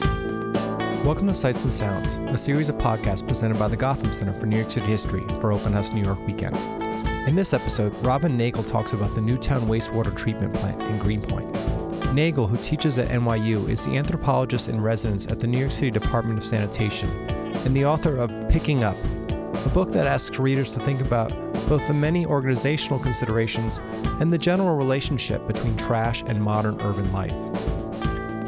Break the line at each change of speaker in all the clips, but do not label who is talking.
Welcome to Sights and Sounds, a series of podcasts presented by the Gotham Center for New York City History for Open House New York Weekend. In this episode, Robin Nagle talks about the Newtown Wastewater Treatment Plant in Greenpoint. Nagle, who teaches at NYU, is the anthropologist in residence at the New York City Department of Sanitation and the author of Picking Up, a book that asks readers to think about both the many organizational considerations and the general relationship between trash and modern urban life.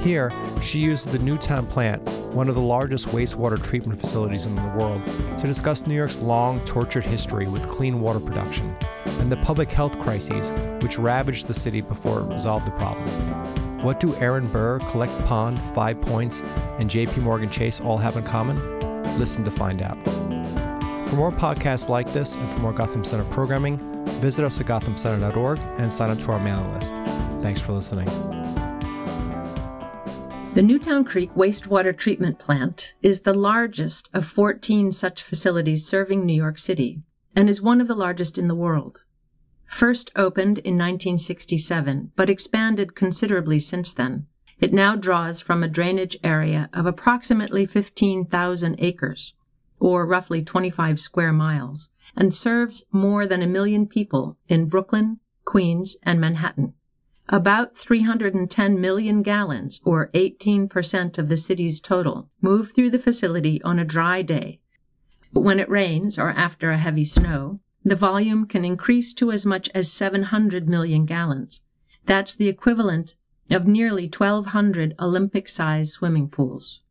Here, she used the Newtown plant, one of the largest wastewater treatment facilities in the world, to discuss New York's long, tortured history with clean water production and the public health crises which ravaged the city before it resolved the problem. What do Aaron Burr, Collect Pond, Five Points, and JP Morgan Chase all have in common? Listen to find out. For more podcasts like this and for more Gotham Center programming, visit us at gothamcenter.org and sign up to our mailing list. Thanks for listening.
The Newtown Creek Wastewater Treatment Plant is the largest of 14 such facilities serving New York City and is one of the largest in the world. First opened in 1967, but expanded considerably since then. It now draws from a drainage area of approximately 15,000 acres, or roughly 25 square miles, and serves more than a million people in Brooklyn, Queens, and Manhattan. About 310 million gallons, or 18% of the city's total, move through the facility on a dry day. But when it rains or after a heavy snow, the volume can increase to as much as 700 million gallons. That's the equivalent of nearly 1,200 Olympic sized swimming pools.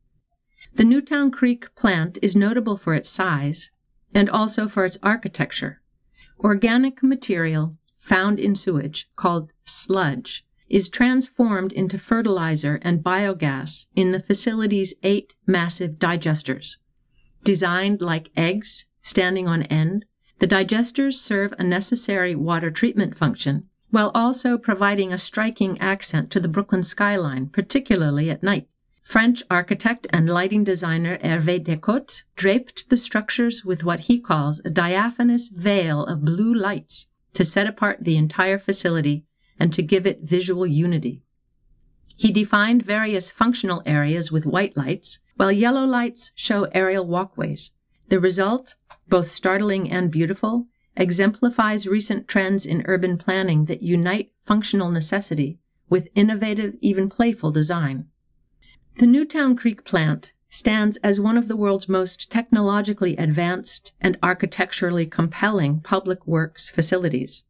The Newtown Creek plant is notable for its size and also for its architecture. Organic material found in sewage, called sludge, is transformed into fertilizer and biogas in the facility's eight massive digesters. Designed like eggs, standing on end, the digesters serve a necessary water treatment function while also providing a striking accent to the Brooklyn skyline, particularly at night. French architect and lighting designer Hervé Descottes draped the structures with what he calls a diaphanous veil of blue lights to set apart the entire facility and to give it visual unity. He defined various functional areas with white lights, while yellow lights show aerial walkways. The result, both startling and beautiful, exemplifies recent trends in urban planning that unite functional necessity with innovative, even playful design. The Newtown Creek plant stands as one of the world's most technologically advanced and architecturally compelling public works facilities.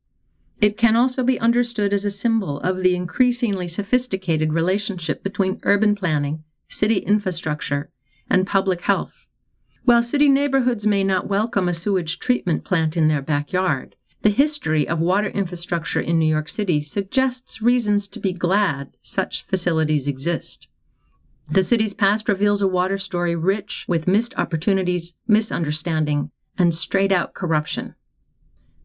It can also be understood as a symbol of the increasingly sophisticated relationship between urban planning, city infrastructure, and public health. While city neighborhoods may not welcome a sewage treatment plant in their backyard, the history of water infrastructure in New York City suggests reasons to be glad such facilities exist. The city's past reveals a water story rich with missed opportunities, misunderstanding, and straight out corruption.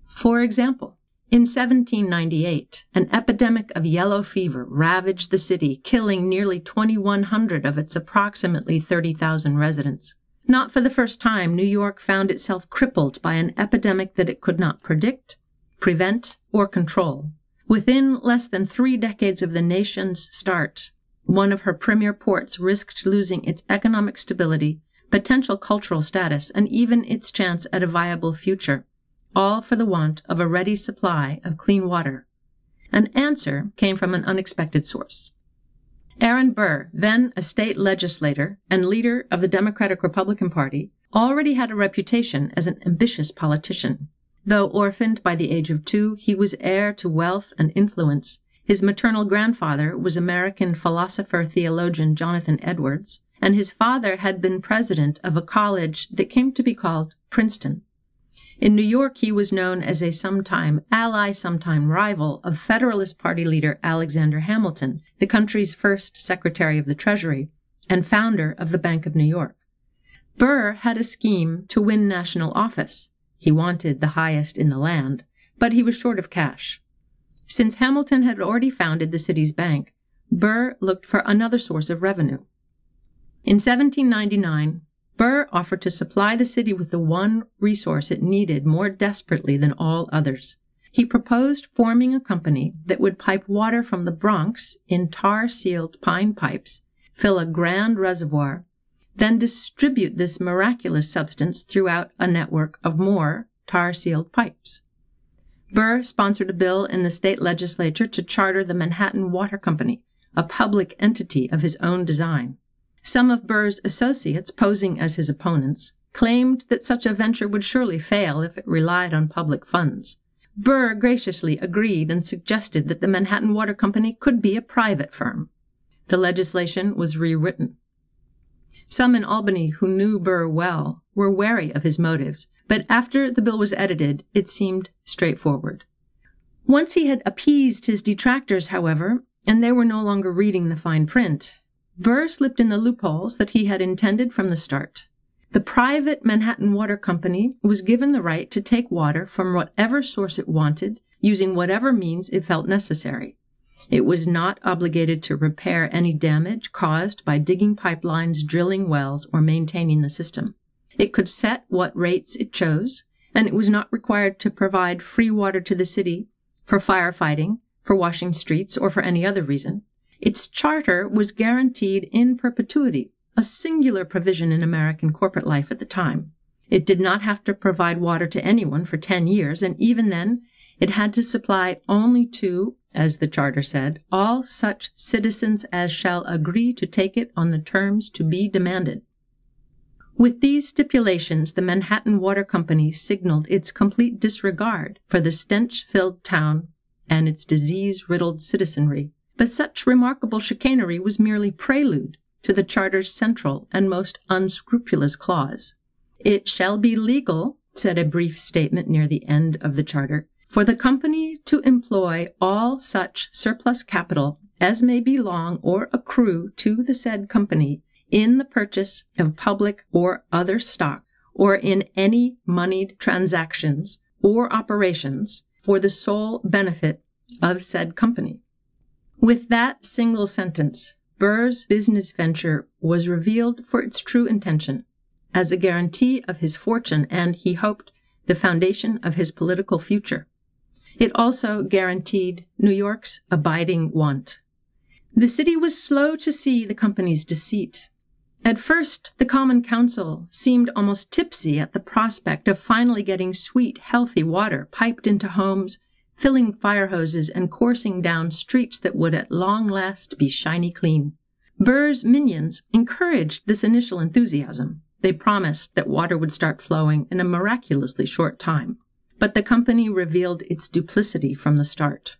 For example, in 1798, an epidemic of yellow fever ravaged the city, killing nearly 2,100 of its approximately 30,000 residents. Not for the first time, New York found itself crippled by an epidemic that it could not predict, prevent, or control. Within less than three decades of the nation's start, one of her premier ports risked losing its economic stability, potential cultural status, and even its chance at a viable future all for the want of a ready supply of clean water. An answer came from an unexpected source. Aaron Burr, then a state legislator and leader of the Democratic Republican Party, already had a reputation as an ambitious politician. Though orphaned by the age of two, he was heir to wealth and influence. His maternal grandfather was American philosopher theologian Jonathan Edwards, and his father had been president of a college that came to be called Princeton. In New York, he was known as a sometime ally, sometime rival of Federalist Party leader Alexander Hamilton, the country's first Secretary of the Treasury and founder of the Bank of New York. Burr had a scheme to win national office. He wanted the highest in the land, but he was short of cash. Since Hamilton had already founded the city's bank, Burr looked for another source of revenue. In 1799, Burr offered to supply the city with the one resource it needed more desperately than all others. He proposed forming a company that would pipe water from the Bronx in tar sealed pine pipes fill a grand reservoir, then distribute this miraculous substance throughout a network of more tar sealed pipes. Burr sponsored a bill in the state legislature to charter the Manhattan Water Company, a public entity of his own design. Some of Burr's associates, posing as his opponents, claimed that such a venture would surely fail if it relied on public funds. Burr graciously agreed and suggested that the Manhattan Water Company could be a private firm. The legislation was rewritten. Some in Albany who knew Burr well were wary of his motives, but after the bill was edited, it seemed straightforward. Once he had appeased his detractors, however, and they were no longer reading the fine print, Burr slipped in the loopholes that he had intended from the start. The private Manhattan Water Company was given the right to take water from whatever source it wanted, using whatever means it felt necessary. It was not obligated to repair any damage caused by digging pipelines, drilling wells, or maintaining the system. It could set what rates it chose, and it was not required to provide free water to the city for firefighting, for washing streets, or for any other reason. Its charter was guaranteed in perpetuity a singular provision in American corporate life at the time. It did not have to provide water to anyone for 10 years, and even then, it had to supply only to, as the charter said, all such citizens as shall agree to take it on the terms to be demanded. With these stipulations, the Manhattan Water Company signaled its complete disregard for the stench filled town and its disease riddled citizenry. But such remarkable chicanery was merely prelude to the Charter's central and most unscrupulous clause. It shall be legal, said a brief statement near the end of the Charter, for the company to employ all such surplus capital as may belong or accrue to the said company in the purchase of public or other stock, or in any moneyed transactions or operations for the sole benefit of said company. With that single sentence, Burr's business venture was revealed for its true intention as a guarantee of his fortune and, he hoped, the foundation of his political future. It also guaranteed New York's abiding want. The city was slow to see the company's deceit. At first, the Common Council seemed almost tipsy at the prospect of finally getting sweet, healthy water piped into homes filling fire hoses and coursing down streets that would at long last be shiny clean. Burr's minions encouraged this initial enthusiasm. They promised that water would start flowing in a miraculously short time. But the company revealed its duplicity from the start.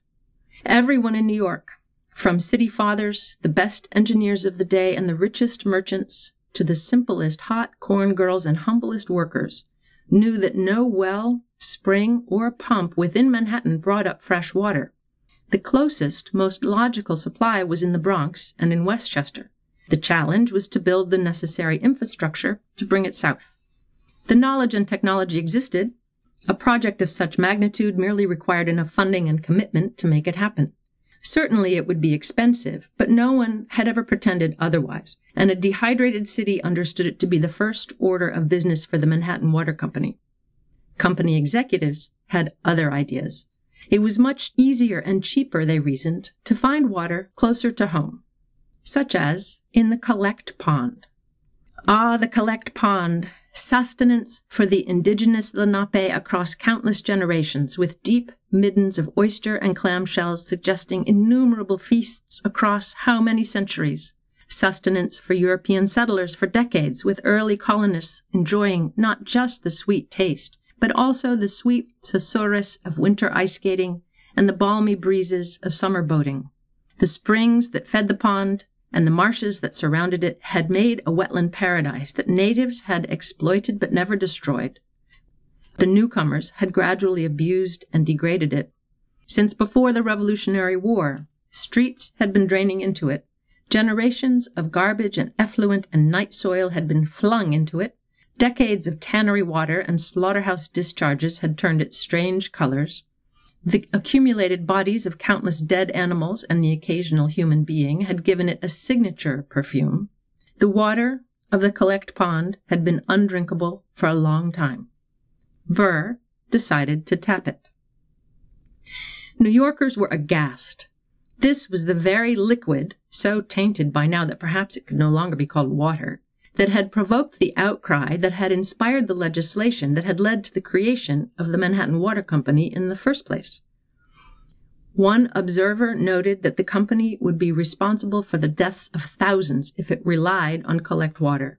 Everyone in New York, from city fathers, the best engineers of the day, and the richest merchants, to the simplest hot corn girls and humblest workers, knew that no well spring, or pump within Manhattan brought up fresh water. The closest, most logical supply was in the Bronx and in Westchester. The challenge was to build the necessary infrastructure to bring it south. The knowledge and technology existed. A project of such magnitude merely required enough funding and commitment to make it happen. Certainly it would be expensive, but no one had ever pretended otherwise, and a dehydrated city understood it to be the first order of business for the Manhattan Water Company. Company executives had other ideas. It was much easier and cheaper, they reasoned, to find water closer to home, such as in the collect pond. Ah, the collect pond, sustenance for the indigenous Lenape across countless generations, with deep middens of oyster and clam shells suggesting innumerable feasts across how many centuries. Sustenance for European settlers for decades, with early colonists enjoying not just the sweet taste, but also the sweet susurrus of winter ice skating and the balmy breezes of summer boating. The springs that fed the pond and the marshes that surrounded it had made a wetland paradise that natives had exploited but never destroyed. The newcomers had gradually abused and degraded it. Since before the Revolutionary War, streets had been draining into it. Generations of garbage and effluent and night soil had been flung into it, Decades of tannery water and slaughterhouse discharges had turned it strange colors. The accumulated bodies of countless dead animals and the occasional human being had given it a signature perfume. The water of the collect pond had been undrinkable for a long time. Burr decided to tap it. New Yorkers were aghast. This was the very liquid, so tainted by now that perhaps it could no longer be called water, that had provoked the outcry that had inspired the legislation that had led to the creation of the Manhattan Water Company in the first place. One observer noted that the company would be responsible for the deaths of thousands if it relied on collect water.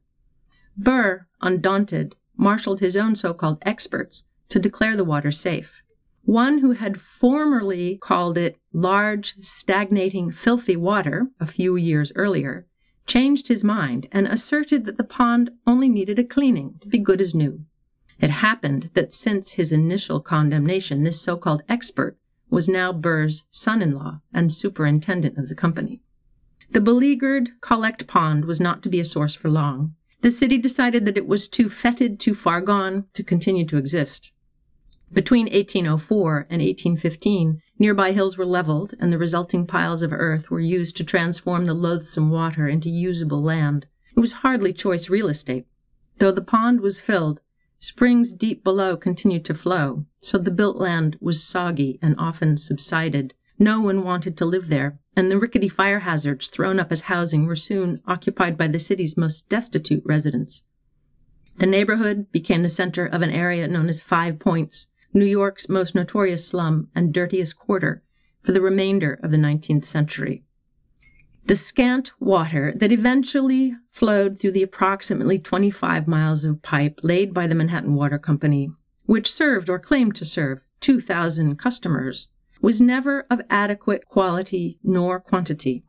Burr, undaunted, marshaled his own so-called experts to declare the water safe. One who had formerly called it large, stagnating, filthy water a few years earlier changed his mind and asserted that the pond only needed a cleaning to be good as new. It happened that since his initial condemnation, this so-called expert was now Burr's son-in-law and superintendent of the company. The beleaguered Collect Pond was not to be a source for long. The city decided that it was too fetid, too far gone to continue to exist. Between 1804 and 1815, nearby hills were leveled, and the resulting piles of earth were used to transform the loathsome water into usable land. It was hardly choice real estate. Though the pond was filled, springs deep below continued to flow, so the built land was soggy and often subsided. No one wanted to live there, and the rickety fire hazards thrown up as housing were soon occupied by the city's most destitute residents. The neighborhood became the center of an area known as Five Points, New York's most notorious slum and dirtiest quarter for the remainder of the 19th century. The scant water that eventually flowed through the approximately 25 miles of pipe laid by the Manhattan Water Company, which served or claimed to serve 2,000 customers, was never of adequate quality nor quantity.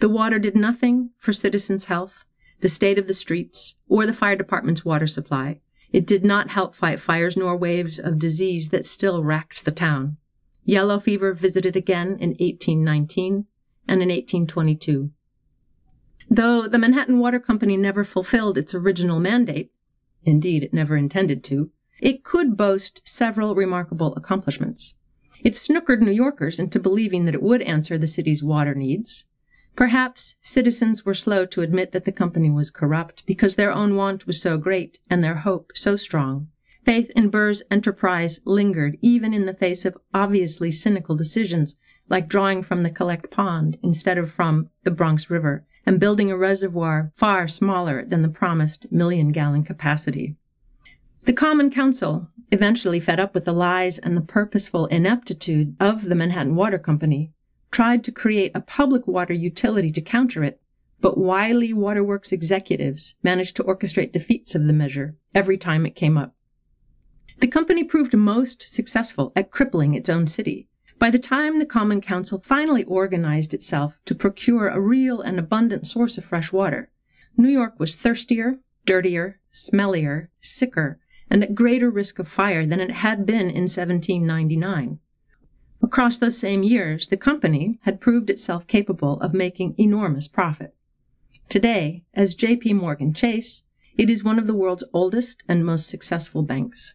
The water did nothing for citizens' health, the state of the streets, or the fire department's water supply, it did not help fight fires nor waves of disease that still racked the town. Yellow fever visited again in 1819 and in 1822. Though the Manhattan Water Company never fulfilled its original mandate, indeed it never intended to, it could boast several remarkable accomplishments. It snookered New Yorkers into believing that it would answer the city's water needs, Perhaps citizens were slow to admit that the company was corrupt because their own want was so great and their hope so strong. Faith in Burr's enterprise lingered even in the face of obviously cynical decisions like drawing from the collect pond instead of from the Bronx River and building a reservoir far smaller than the promised million gallon capacity. The Common Council, eventually fed up with the lies and the purposeful ineptitude of the Manhattan Water Company, tried to create a public water utility to counter it, but wily waterworks executives managed to orchestrate defeats of the measure every time it came up. The company proved most successful at crippling its own city. By the time the Common Council finally organized itself to procure a real and abundant source of fresh water, New York was thirstier, dirtier, smellier, sicker, and at greater risk of fire than it had been in 1799. Across those same years, the company had proved itself capable of making enormous profit. Today, as JP Morgan Chase, it is one of the world's oldest and most successful banks.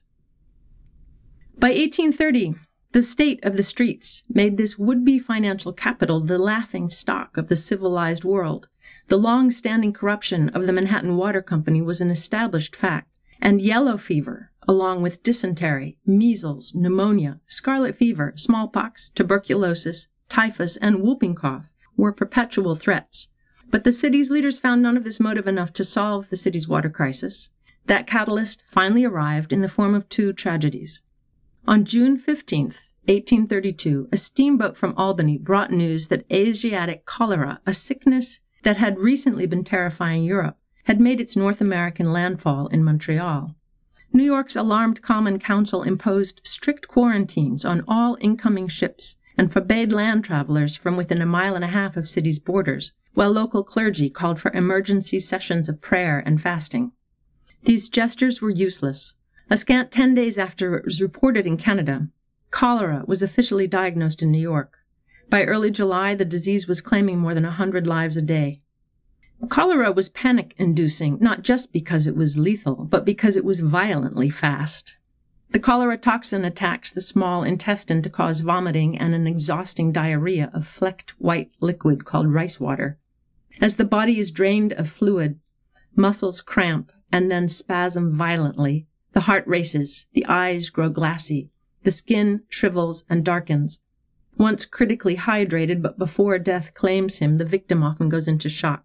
By 1830, the state of the streets made this would-be financial capital the laughing stock of the civilized world. The long-standing corruption of the Manhattan Water Company was an established fact, and yellow fever, along with dysentery, measles, pneumonia, scarlet fever, smallpox, tuberculosis, typhus, and whooping cough were perpetual threats. But the city's leaders found none of this motive enough to solve the city's water crisis. That catalyst finally arrived in the form of two tragedies. On June 15, 1832, a steamboat from Albany brought news that Asiatic cholera, a sickness that had recently been terrifying Europe, had made its North American landfall in Montreal. New York's alarmed Common Council imposed strict quarantines on all incoming ships and forbade land travelers from within a mile and a half of city's borders, while local clergy called for emergency sessions of prayer and fasting. These gestures were useless. A scant 10 days after it was reported in Canada, cholera was officially diagnosed in New York. By early July, the disease was claiming more than a 100 lives a day. Cholera was panic inducing, not just because it was lethal, but because it was violently fast. The cholera toxin attacks the small intestine to cause vomiting and an exhausting diarrhea of flecked white liquid called rice water. As the body is drained of fluid, muscles cramp and then spasm violently. The heart races, the eyes grow glassy, the skin shrivels and darkens. Once critically hydrated, but before death claims him, the victim often goes into shock.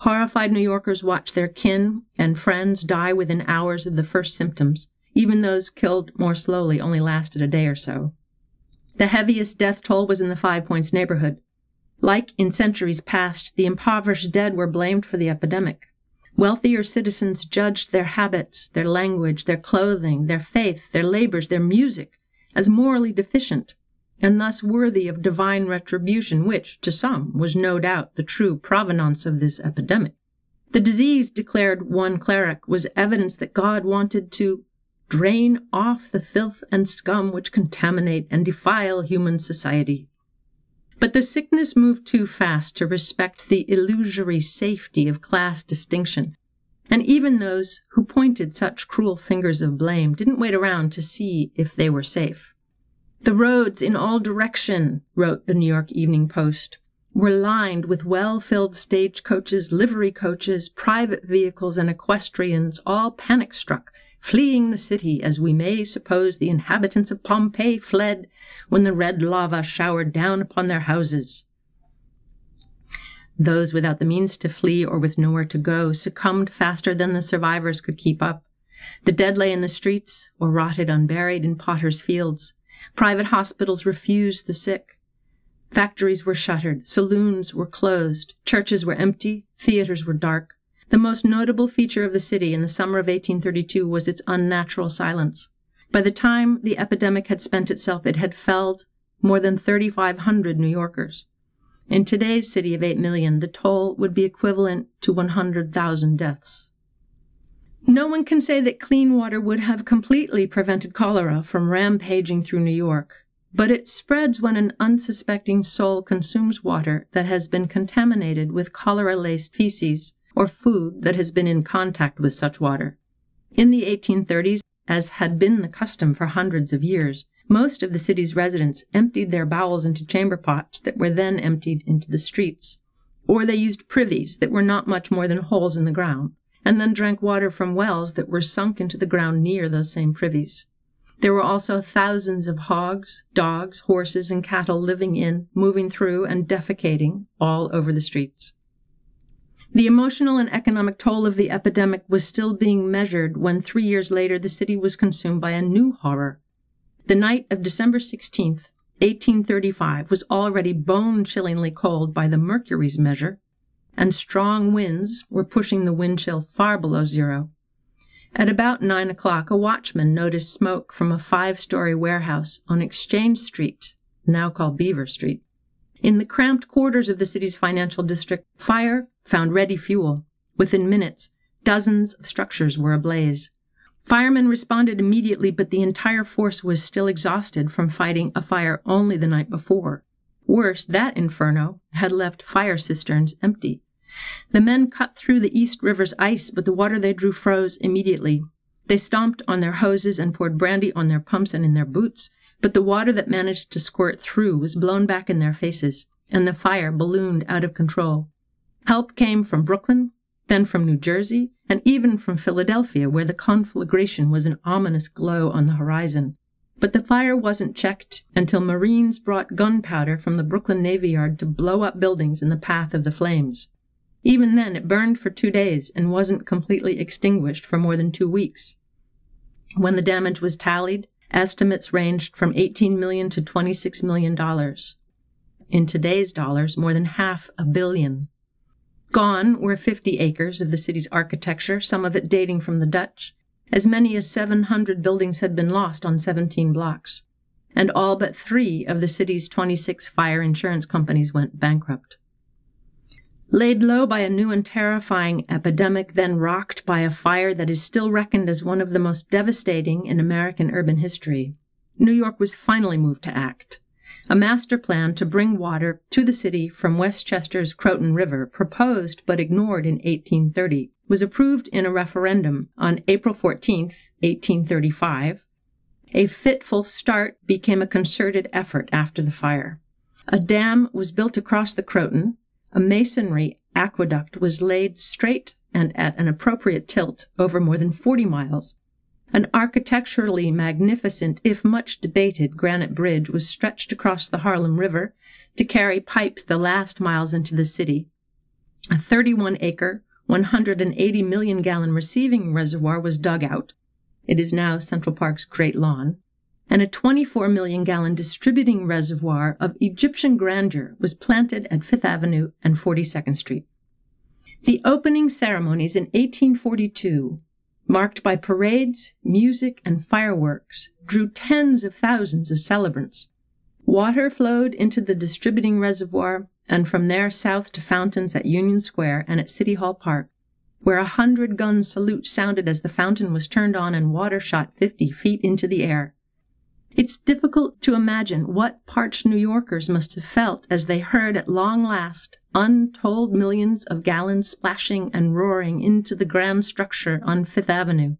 Horrified New Yorkers watched their kin and friends die within hours of the first symptoms. Even those killed more slowly only lasted a day or so. The heaviest death toll was in the Five Points neighborhood. Like in centuries past, the impoverished dead were blamed for the epidemic. Wealthier citizens judged their habits, their language, their clothing, their faith, their labors, their music as morally deficient and thus worthy of divine retribution, which, to some, was no doubt the true provenance of this epidemic. The disease, declared one cleric, was evidence that God wanted to drain off the filth and scum which contaminate and defile human society. But the sickness moved too fast to respect the illusory safety of class distinction, and even those who pointed such cruel fingers of blame didn't wait around to see if they were safe. The roads in all direction, wrote the New York Evening Post, were lined with well-filled stage coaches, livery coaches, private vehicles, and equestrians, all panic-struck, fleeing the city, as we may suppose the inhabitants of Pompeii fled when the red lava showered down upon their houses. Those without the means to flee or with nowhere to go succumbed faster than the survivors could keep up. The dead lay in the streets or rotted unburied in potters' fields. Private hospitals refused the sick. Factories were shuttered, saloons were closed, churches were empty, theaters were dark. The most notable feature of the city in the summer of 1832 was its unnatural silence. By the time the epidemic had spent itself, it had felled more than 3,500 New Yorkers. In today's city of 8 million, the toll would be equivalent to 100,000 deaths. No one can say that clean water would have completely prevented cholera from rampaging through New York, but it spreads when an unsuspecting soul consumes water that has been contaminated with cholera-laced feces or food that has been in contact with such water. In the 1830s, as had been the custom for hundreds of years, most of the city's residents emptied their bowels into chamber pots that were then emptied into the streets, or they used privies that were not much more than holes in the ground and then drank water from wells that were sunk into the ground near those same privies. There were also thousands of hogs, dogs, horses, and cattle living in, moving through, and defecating all over the streets. The emotional and economic toll of the epidemic was still being measured when three years later the city was consumed by a new horror. The night of December 16th, 1835 was already bone chillingly cold by the mercury's measure, and strong winds were pushing the wind chill far below zero. At about nine o'clock, a watchman noticed smoke from a five-story warehouse on Exchange Street, now called Beaver Street. In the cramped quarters of the city's financial district, fire found ready fuel. Within minutes, dozens of structures were ablaze. Firemen responded immediately, but the entire force was still exhausted from fighting a fire only the night before. Worse, that inferno had left fire cisterns empty. The men cut through the East River's ice, but the water they drew froze immediately. They stomped on their hoses and poured brandy on their pumps and in their boots, but the water that managed to squirt through was blown back in their faces, and the fire ballooned out of control. Help came from Brooklyn, then from New Jersey, and even from Philadelphia, where the conflagration was an ominous glow on the horizon. But the fire wasn't checked until Marines brought gunpowder from the Brooklyn Navy Yard to blow up buildings in the path of the flames. Even then, it burned for two days and wasn't completely extinguished for more than two weeks. When the damage was tallied, estimates ranged from 18 million to 26 million dollars. In today's dollars, more than half a billion. Gone were 50 acres of the city's architecture, some of it dating from the Dutch. As many as 700 buildings had been lost on 17 blocks, and all but three of the city's 26 fire insurance companies went bankrupt. Laid low by a new and terrifying epidemic, then rocked by a fire that is still reckoned as one of the most devastating in American urban history, New York was finally moved to act. A master plan to bring water to the city from Westchester's Croton River, proposed but ignored in 1830, was approved in a referendum on April 14, 1835. A fitful start became a concerted effort after the fire. A dam was built across the Croton, a masonry aqueduct was laid straight and at an appropriate tilt over more than 40 miles. An architecturally magnificent, if much debated, granite bridge was stretched across the Harlem River to carry pipes the last miles into the city. A 31 acre, 180 million gallon receiving reservoir was dug out. It is now Central Park's Great Lawn. And a 24 million gallon distributing reservoir of Egyptian grandeur was planted at Fifth Avenue and 42nd Street. The opening ceremonies in 1842 marked by parades, music, and fireworks, drew tens of thousands of celebrants. Water flowed into the distributing reservoir and from there south to fountains at Union Square and at City Hall Park, where a hundred gun salute sounded as the fountain was turned on and water shot 50 feet into the air. It's difficult to imagine what parched New Yorkers must have felt as they heard at long last untold millions of gallons splashing and roaring into the grand structure on Fifth Avenue,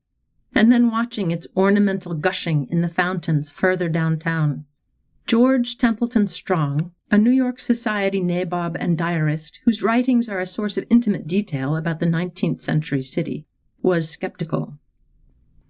and then watching its ornamental gushing in the fountains further downtown. George Templeton Strong, a New York Society nabob and diarist whose writings are a source of intimate detail about the 19th century city, was skeptical.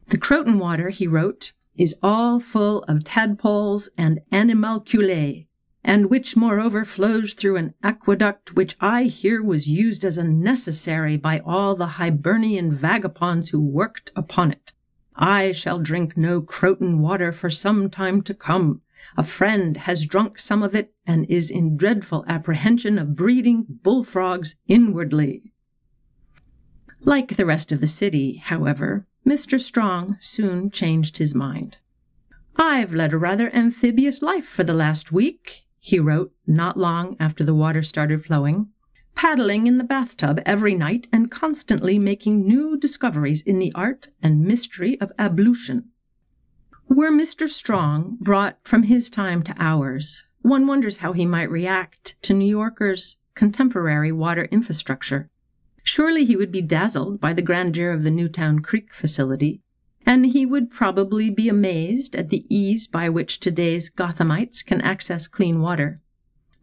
The Croton water, he wrote, is all full of tadpoles and animalculae, and which moreover flows through an aqueduct which I hear was used as a necessary by all the Hibernian vagabonds who worked upon it. I shall drink no Croton water for some time to come. A friend has drunk some of it and is in dreadful apprehension of breeding bullfrogs inwardly. Like the rest of the city, however, Mr. Strong soon changed his mind. I've led a rather amphibious life for the last week, he wrote not long after the water started flowing, paddling in the bathtub every night and constantly making new discoveries in the art and mystery of ablution. Were Mr. Strong brought from his time to ours, one wonders how he might react to New Yorkers' contemporary water infrastructure. Surely he would be dazzled by the grandeur of the Newtown Creek facility, and he would probably be amazed at the ease by which today's Gothamites can access clean water.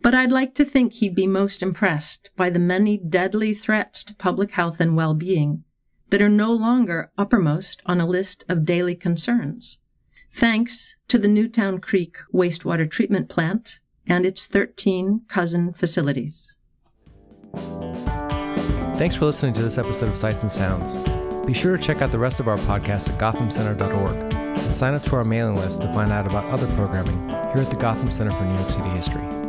But I'd like to think he'd be most impressed by the many deadly threats to public health and well-being that are no longer uppermost on a list of daily concerns. Thanks to the Newtown Creek wastewater treatment plant and its 13 cousin facilities.
Thanks for listening to this episode of Sights and Sounds. Be sure to check out the rest of our podcast at gothamcenter.org and sign up to our mailing list to find out about other programming here at the Gotham Center for New York City History.